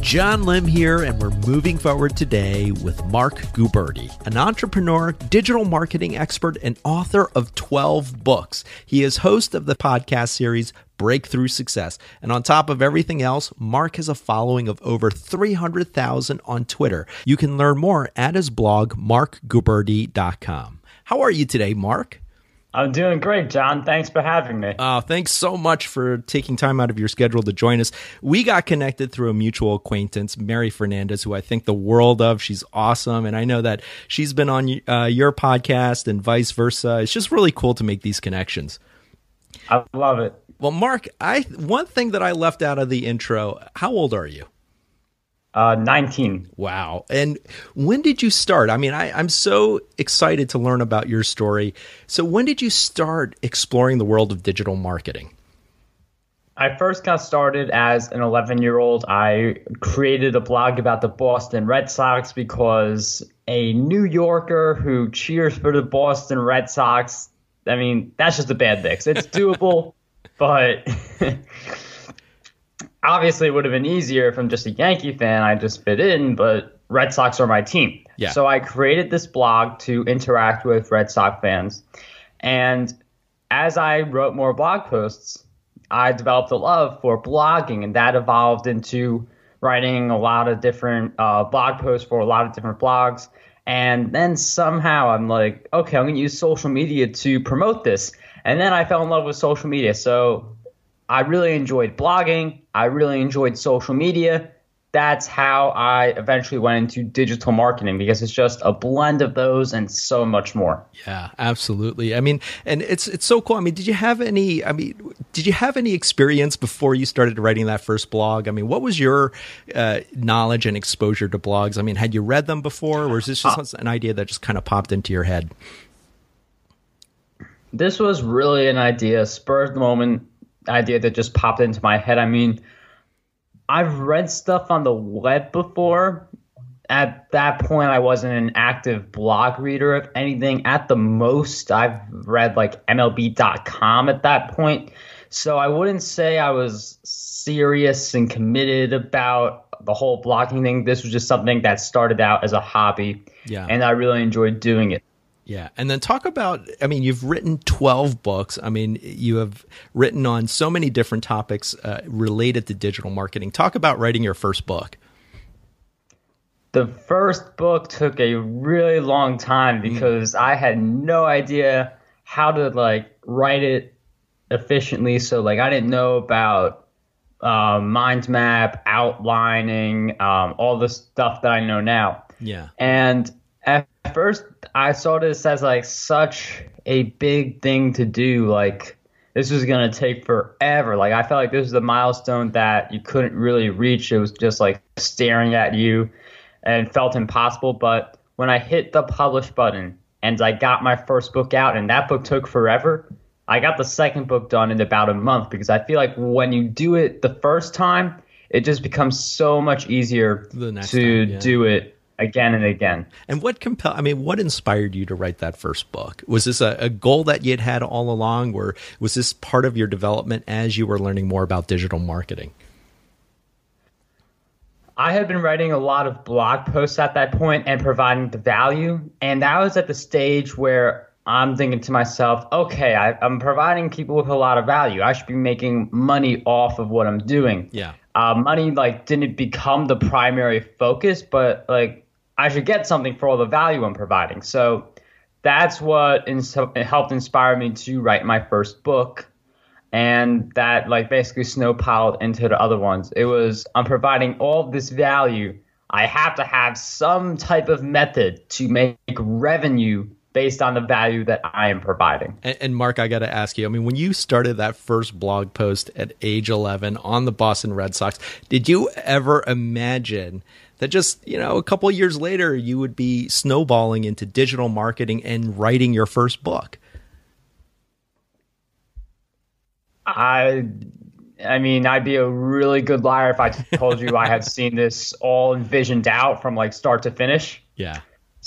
John Lim here, and we're moving forward today with Marc Guberti, an entrepreneur, digital marketing expert, and author of 12 books. He is host of the podcast series Breakthrough Success. And on top of everything else, Mark has a following of over 300,000 on Twitter. You can learn more at his blog, marcguberti.com. How are you today, Mark? I'm doing great, John. Thanks for having me. Uh, thanks so much for taking time out of your schedule to join us. We got connected through a mutual acquaintance, Mary Fernandez, who I think the world of. She's awesome. And I know that she's been on uh, your podcast and vice versa. It's just really cool to make these connections. I love it. Well, Mark, I one thing that I left out of the intro, how old are you? Uh, 19. Wow. And when did you start? I mean, I, I'm so excited to learn about your story. So, when did you start exploring the world of digital marketing? I first got started as an 11 year old. I created a blog about the Boston Red Sox because a New Yorker who cheers for the Boston Red Sox, I mean, that's just a bad mix. It's doable, but obviously it would have been easier if I'm just a Yankee fan. I just fit in, but Red Sox are my team. Yeah. So I created this blog to interact with Red Sox fans. And as I wrote more blog posts, I developed a love for blogging, and that evolved into writing a lot of different uh, blog posts for a lot of different blogs. And then somehow I'm like, okay, I'm going to use social media to promote this. And then I fell in love with social media. So I really enjoyed blogging. I really enjoyed social media. That's how I eventually went into digital marketing because it's just a blend of those and so much more. Yeah, absolutely. I mean, and it's it's so cool. I mean, did you have any? I mean, did you have any experience before you started writing that first blog? I mean, what was your uh, knowledge and exposure to blogs? I mean, had you read them before, or was this just uh, an idea that just kind of popped into your head? This was really an idea, spur of the moment idea that just popped into my head. I mean, I've read stuff on the web before. At that point, I wasn't an active blog reader of anything. At the most, I've read like MLB.com at that point. So I wouldn't say I was serious and committed about the whole blogging thing. This was just something that started out as a hobby. Yeah. And I really enjoyed doing it. Yeah. And then talk about, I mean, you've written 12 books. I mean, you have written on so many different topics uh, related to digital marketing. Talk about writing your first book. The first book took a really long time mm. because mm. I had no idea how to like write it efficiently. So like I didn't know about uh, mind map, outlining, um, all the stuff that I know now. Yeah. And at first I saw this as like such a big thing to do. Like this was gonna take forever. Like I felt like this was the milestone that you couldn't really reach. It was just like staring at you and felt impossible. But when I hit the publish button and I got my first book out and that book took forever, I got the second book done in about a month because I feel like when you do it the first time, it just becomes so much easier to time, yeah. do it again and again. And what compel? I mean, what inspired you to write that first book? Was this a, a goal that you'd had all along, or was this part of your development as you were learning more about digital marketing? I had been writing a lot of blog posts at that point and providing the value, and that was at the stage where I'm thinking to myself, okay, I, am providing people with a lot of value. I should be making money off of what I'm doing. Yeah. Uh, money like didn't become the primary focus, but like I should get something for all the value I'm providing. So that's what ins- helped inspire me to write my first book. And that like basically snowpiled into the other ones. It was I'm providing all this value. I have to have some type of method to make revenue based on the value that I am providing. And, and Mark, I got to ask you. I mean, when you started that first blog post at age 11 on the Boston Red Sox, did you ever imagine that just you know a couple years later you would be snowballing into digital marketing and writing your first book i I mean, I'd be a really good liar if I told you I had seen this all envisioned out from like start to finish. Yeah.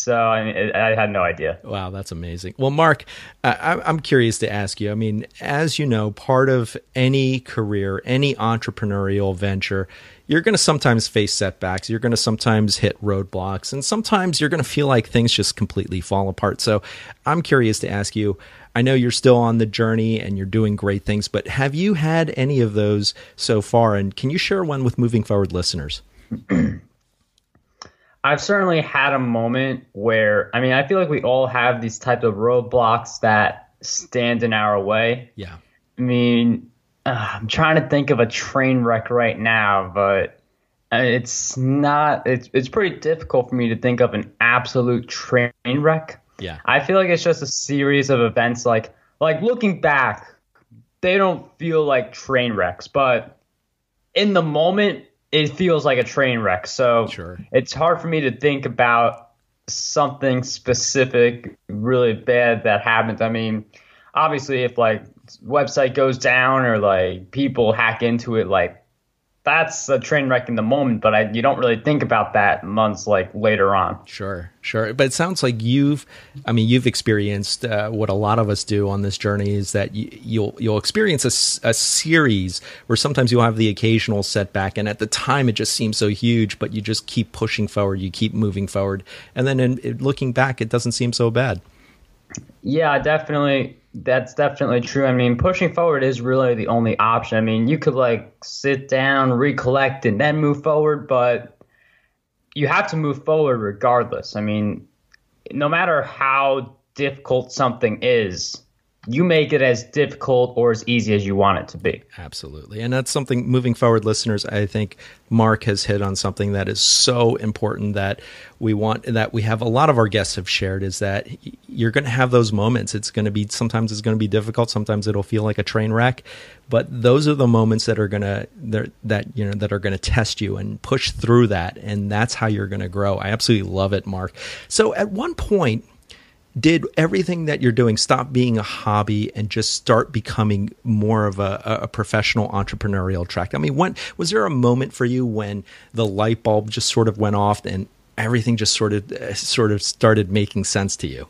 So I, mean, I had no idea. Wow, that's amazing. Well, Mark, I, I'm curious to ask you. I mean, as you know, part of any career, any entrepreneurial venture, you're going to sometimes face setbacks. You're going to sometimes hit roadblocks, and sometimes you're going to feel like things just completely fall apart. So, I'm curious to ask you. I know you're still on the journey and you're doing great things, but have you had any of those so far? And can you share one with moving forward listeners? I've certainly had a moment where I mean I feel like we all have these types of roadblocks that stand in our way. Yeah. I mean, uh, I'm trying to think of a train wreck right now, but uh, it's not. It's it's pretty difficult for me to think of an absolute train wreck. Yeah. I feel like it's just a series of events. Like like looking back, they don't feel like train wrecks, but in the moment it feels like a train wreck. So sure. it's hard for me to think about something specific really bad that happened. I mean, obviously if like website goes down or like people hack into it like that's a train wreck in the moment, but I, you don't really think about that months like later on. Sure, sure. But it sounds like you've, I mean, you've experienced uh, what a lot of us do on this journey is that you, you'll you'll experience a, a series where sometimes you'll have the occasional setback, and at the time it just seems so huge, but you just keep pushing forward, you keep moving forward, and then in, in looking back, it doesn't seem so bad. Yeah, definitely that's definitely true. I mean, pushing forward is really the only option. I mean, you could like sit down, recollect, and then move forward, but you have to move forward regardless. I mean, no matter how difficult something is, you make it as difficult or as easy as you want it to be. Absolutely. And that's something moving forward, listeners, I think Mark has hit on something that is so important that we want, that we have a lot of our guests have shared is that you're going to have those moments. It's going to be, sometimes it's going to be difficult. Sometimes it'll feel like a train wreck, but those are the moments that are going to, that, you know, that are going to test you and push through that. And that's how you're going to grow. I absolutely love it, Mark. So at one point, did everything that you're doing stop being a hobby and just start becoming more of a, a, professional entrepreneurial track? I mean, when was there a moment for you when the light bulb just sort of went off and everything just sort of uh, sort of started making sense to you?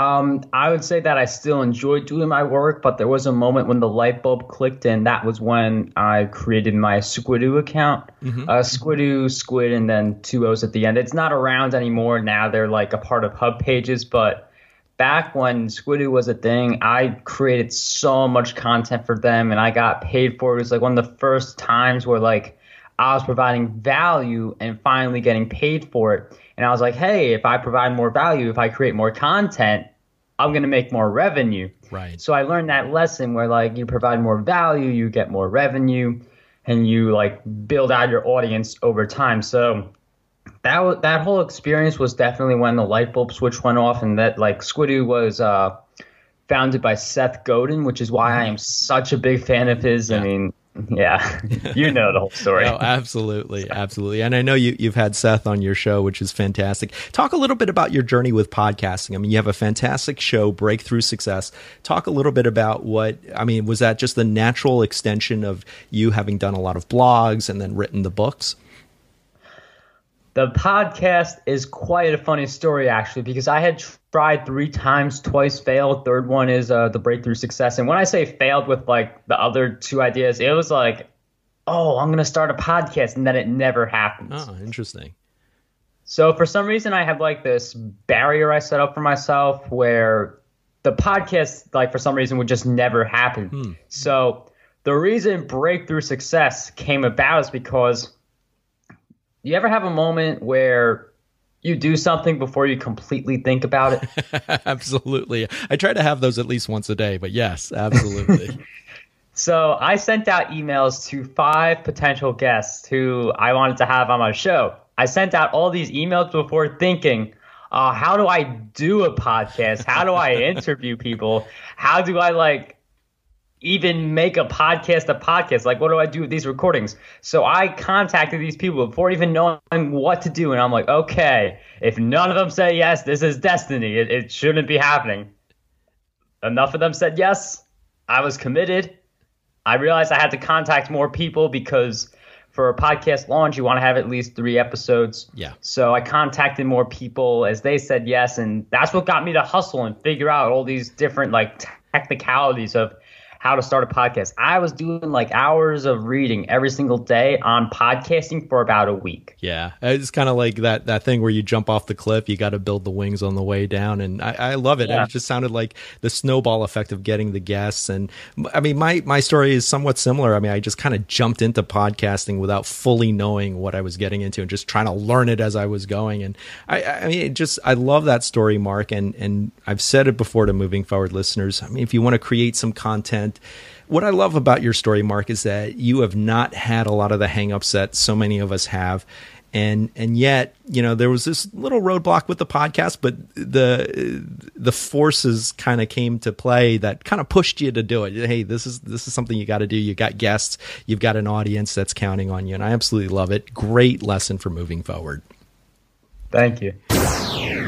Um, I would say that I still enjoy doing my work, but there was a moment when the light bulb clicked, and that was when I created my Squidoo account. Mm-hmm. Uh, Squidoo, Squid, and then two O's at the end. It's not around anymore now. They're like a part of Hub Pages, but back when Squidoo was a thing, I created so much content for them, and I got paid for it. It was like one of the first times where like I was providing value and finally getting paid for it. And I was like, hey, if I provide more value, if I create more content, I'm going to make more revenue. Right. So I learned that lesson where like you provide more value, you get more revenue, and you like build out your audience over time. So that that whole experience was definitely when the light bulb switch went off, and that like Squidoo was uh, founded by Seth Godin, which is why I am such a big fan of his. Yeah. I mean, yeah, you know the whole story. no, absolutely, absolutely. And I know you, you've had Seth on your show, which is fantastic. Talk a little bit about your journey with podcasting. I mean, you have a fantastic show, Breakthrough Success. Talk a little bit about what, I mean, was that just the natural extension of you having done a lot of blogs and then written the books? The podcast is quite a funny story, actually, because I had tried three times, twice failed. Third one is uh, the breakthrough success. And when I say failed with like the other two ideas, it was like, oh, I'm going to start a podcast. And then it never happens. Oh, interesting. So for some reason, I have like this barrier I set up for myself where the podcast, like for some reason, would just never happen. Hmm. So the reason breakthrough success came about is because you ever have a moment where you do something before you completely think about it? absolutely. I try to have those at least once a day, but yes, absolutely. so I sent out emails to five potential guests who I wanted to have on my show. I sent out all these emails before thinking, uh, how do I do a podcast? How do I interview people? How do I like even make a podcast a podcast like what do i do with these recordings so i contacted these people before even knowing what to do and i'm like okay if none of them say yes this is destiny it, it shouldn't be happening enough of them said yes I was committed. I realized I had to contact more people because for a podcast launch, you want to have at least three episodes. Yeah. So I contacted more people as they said yes, and that's what got me to hustle and figure out all these different like technicalities of how to start a podcast. I was doing like hours of reading every single day on podcasting for about a week. Yeah, it's kind of like that that thing where you jump off the cliff, you got to build the wings on the way down, and I, I love it. Yeah. It just sounded like the snowball effect of getting the guests, and I mean, my my story is somewhat similar. I mean, I just kind of jumped into podcasting without fully knowing what I was getting into, and just trying to learn it as I was going. And I, I mean, it just I love that story, Mark, and and I've said it before to moving forward listeners. I mean, if you want to create some content what I love about your story, Mark, is that you have not had a lot of the hangups that so many of us have. And and yet, you know, there was this little roadblock with the podcast, but the the forces kind of came to play that kind of pushed you to do it. Hey, this is this is something you got to do. You got guests, you've got an audience that's counting on you, and I absolutely love it. Great lesson for moving forward. Thank you.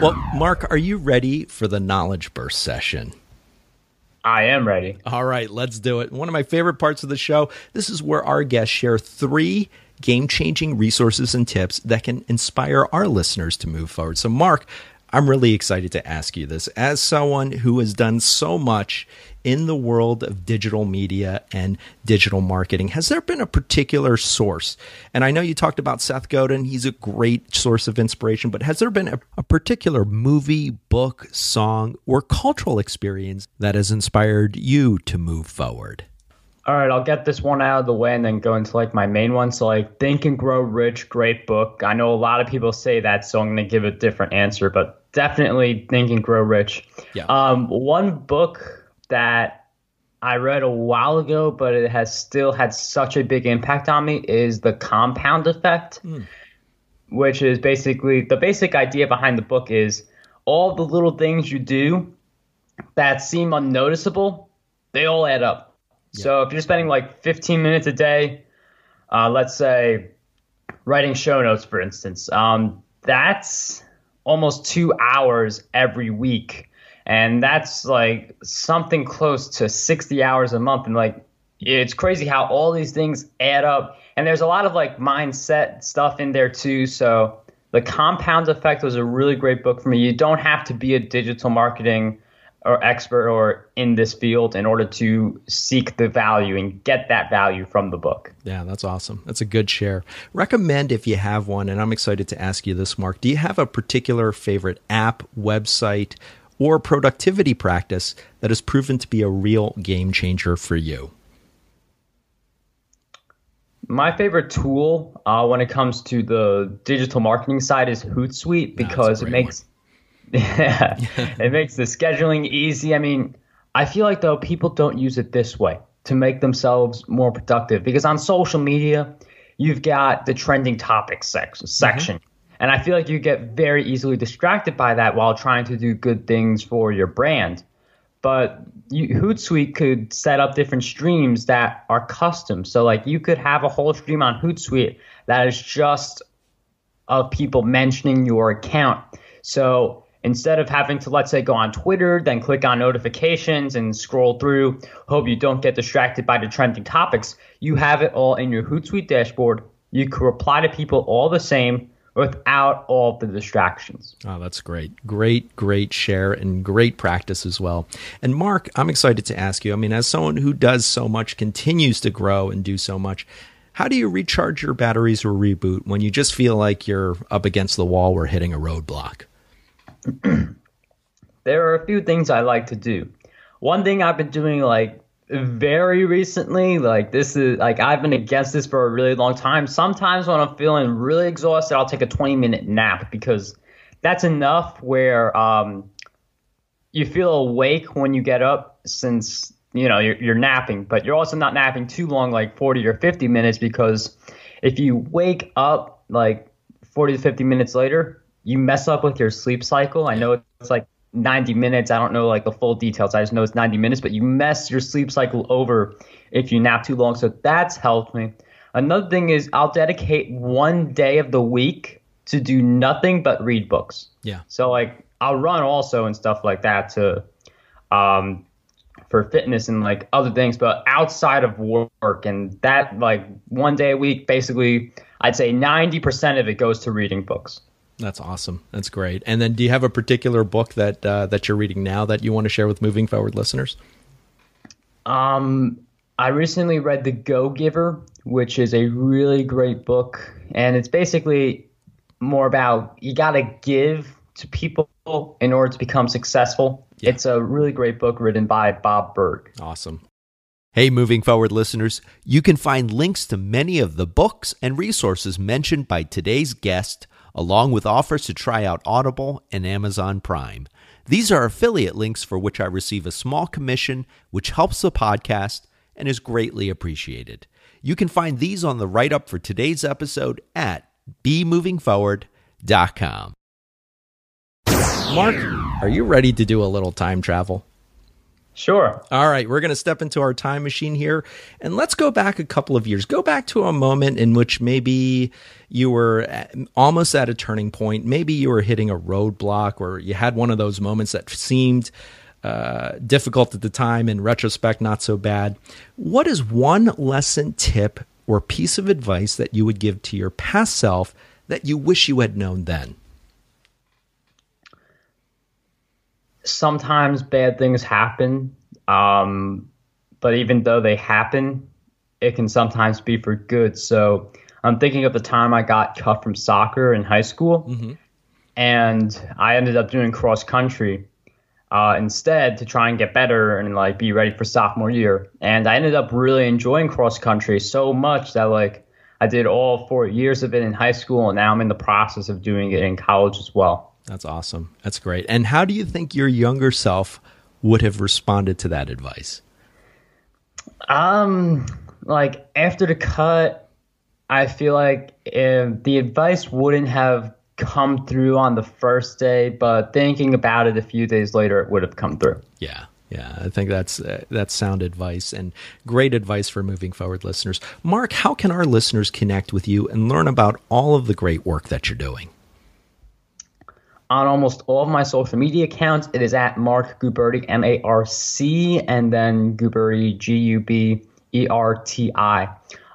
Well, Mark, are you ready for the knowledge burst session? I am ready. All right, let's do it. One of my favorite parts of the show. This is where our guests share three game changing resources and tips that can inspire our listeners to move forward. So, Mark, I'm really excited to ask you this. As someone who has done so much in the world of digital media and digital marketing, has there been a particular source? And I know you talked about Seth Godin, he's a great source of inspiration, but has there been a, a particular movie, book, song, or cultural experience that has inspired you to move forward? All right, I'll get this one out of the way and then go into like my main one. So like Think and Grow Rich, great book. I know a lot of people say that, so I'm gonna give a different answer, but definitely Think and Grow Rich. Yeah. Um, one book that I read a while ago, but it has still had such a big impact on me is the compound effect, mm. which is basically the basic idea behind the book is all the little things you do that seem unnoticeable, they all add up so if you're spending like 15 minutes a day, uh, let's say writing show notes, for instance, um, that's almost two hours every week. And that's like something close to 60 hours a month. And like, it's crazy how all these things add up. And there's a lot of like mindset stuff in there too. So the compound effect was a really great book for me. You don't have to be a digital marketing or expert or in this field in order to seek the value and get that value from the book. Yeah, that's awesome. That's a good share. Recommend if you have one, and I'm excited to ask you this, Mark. Do you have a particular favorite app, website, or productivity practice that has proven to be a real game changer for you? My favorite tool uh, when it comes to the digital marketing side is Hootsuite because it makes one yeah, it makes the scheduling easy. I mean, I feel like though people don't use it this way to make themselves more productive because on social media, you've got the trending topics section, section. Mm-hmm. And I feel like you get very easily distracted by that while trying to do good things for your brand. But you, Hootsuite could set up different streams that are custom. So like you could have a whole stream on Hootsuite that is just of people mentioning your account. So instead of having to let's say go on twitter then click on notifications and scroll through. Hope you don't get distracted by the trending topics. You have it all in your hootsuite dashboard. You can reply to people all the same without all the distractions. Oh that's great. Great great share and great practice as well. And mark i'm excited to ask you i mean as someone who does so much continues to grow and do so much how do you recharge your batteries or reboot when you just feel like you're up against the wall or hitting a roadblock there are a few things I like to do. One thing I've been doing like very recently, like this is like I've been against this for a really long time. Sometimes when I'm feeling really exhausted, I'll take a 20 minute nap because that's enough where um, you feel awake when you get up since you know you're, you're napping, but you're also not napping too long, like 40 or 50 minutes, because if you wake up like 40 to 50 minutes later, you mess up with your sleep cycle. I know it's like 90 minutes. I don't know like the full details. I just know it's 90 minutes, but you mess your sleep cycle over if you nap too long. So that's helped me. Another thing is I'll dedicate one day of the week to do nothing but read books. Yeah. So like I'll run also and stuff like that to um for fitness and like other things, but outside of work and that like one day a week, basically, I'd say 90% of it goes to reading books. That's awesome. That's great. And then, do you have a particular book that uh, that you're reading now that you want to share with moving forward listeners? Um, I recently read The Go Giver, which is a really great book, and it's basically more about you got to give to people in order to become successful. Yeah. It's a really great book written by Bob Burg. Awesome. Hey, moving forward listeners, you can find links to many of the books and resources mentioned by today's guest, along with offers to try out Audible and Amazon Prime. These are affiliate links for which I receive a small commission, which helps the podcast and is greatly appreciated. You can find these on the write up for today's episode at bemovingforward.com. Mark, are you ready to do a little time travel? Sure. All right, we're going to step into our time machine here and let's go back a couple of years. Go back to a moment in which maybe you were almost at a turning point. Maybe you were hitting a roadblock or you had one of those moments that seemed uh, difficult at the time, in retrospect, not so bad. What is one lesson, tip, or piece of advice that you would give to your past self that you wish you had known then? Sometimes bad things happen. Um, but even though they happen, it can sometimes be for good. So I'm thinking of the time I got cut from soccer in high school, mm-hmm. and I ended up doing cross country uh, instead to try and get better and like be ready for sophomore year. And I ended up really enjoying cross country so much that like I did all four years of it in high school, and now I'm in the process of doing it in college as well. That's awesome. That's great. And how do you think your younger self would have responded to that advice? Um, like after the cut, I feel like if the advice wouldn't have come through on the first day, but thinking about it a few days later, it would have come through. Yeah. Yeah, I think that's uh, that's sound advice and great advice for moving forward listeners. Mark, how can our listeners connect with you and learn about all of the great work that you're doing? On almost all of my social media accounts. It is at Marc Guberti, M A R C, and then Guberti, G U B E R T I.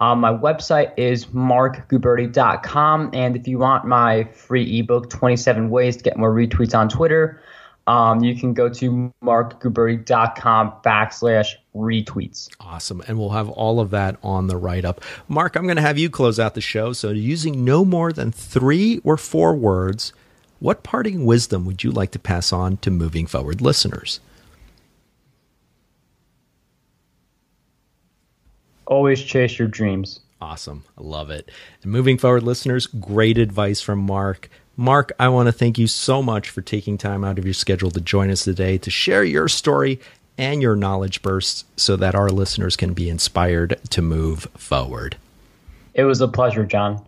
Um, my website is marcguberti.com. And if you want my free ebook, 27 Ways to Get More Retweets on Twitter, um, you can go to marcguberti.com backslash retweets. Awesome. And we'll have all of that on the write up. Mark, I'm going to have you close out the show. So, using no more than three or four words, what parting wisdom would you like to pass on to moving forward listeners? Always chase your dreams. Awesome. I love it. And moving forward, listeners, great advice from Mark. Mark, I want to thank you so much for taking time out of your schedule to join us today to share your story and your knowledge bursts so that our listeners can be inspired to move forward. It was a pleasure, John.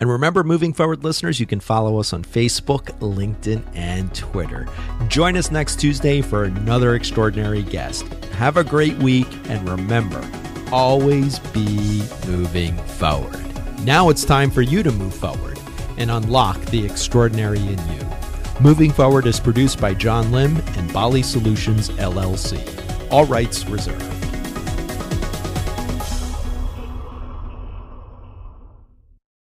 And remember, moving forward, listeners, you can follow us on Facebook, LinkedIn, and Twitter. Join us next Tuesday for another extraordinary guest. Have a great week, and remember, always be moving forward. Now it's time for you to move forward and unlock the extraordinary in you. Moving Forward is produced by John Lim and Bali Solutions LLC. All rights reserved.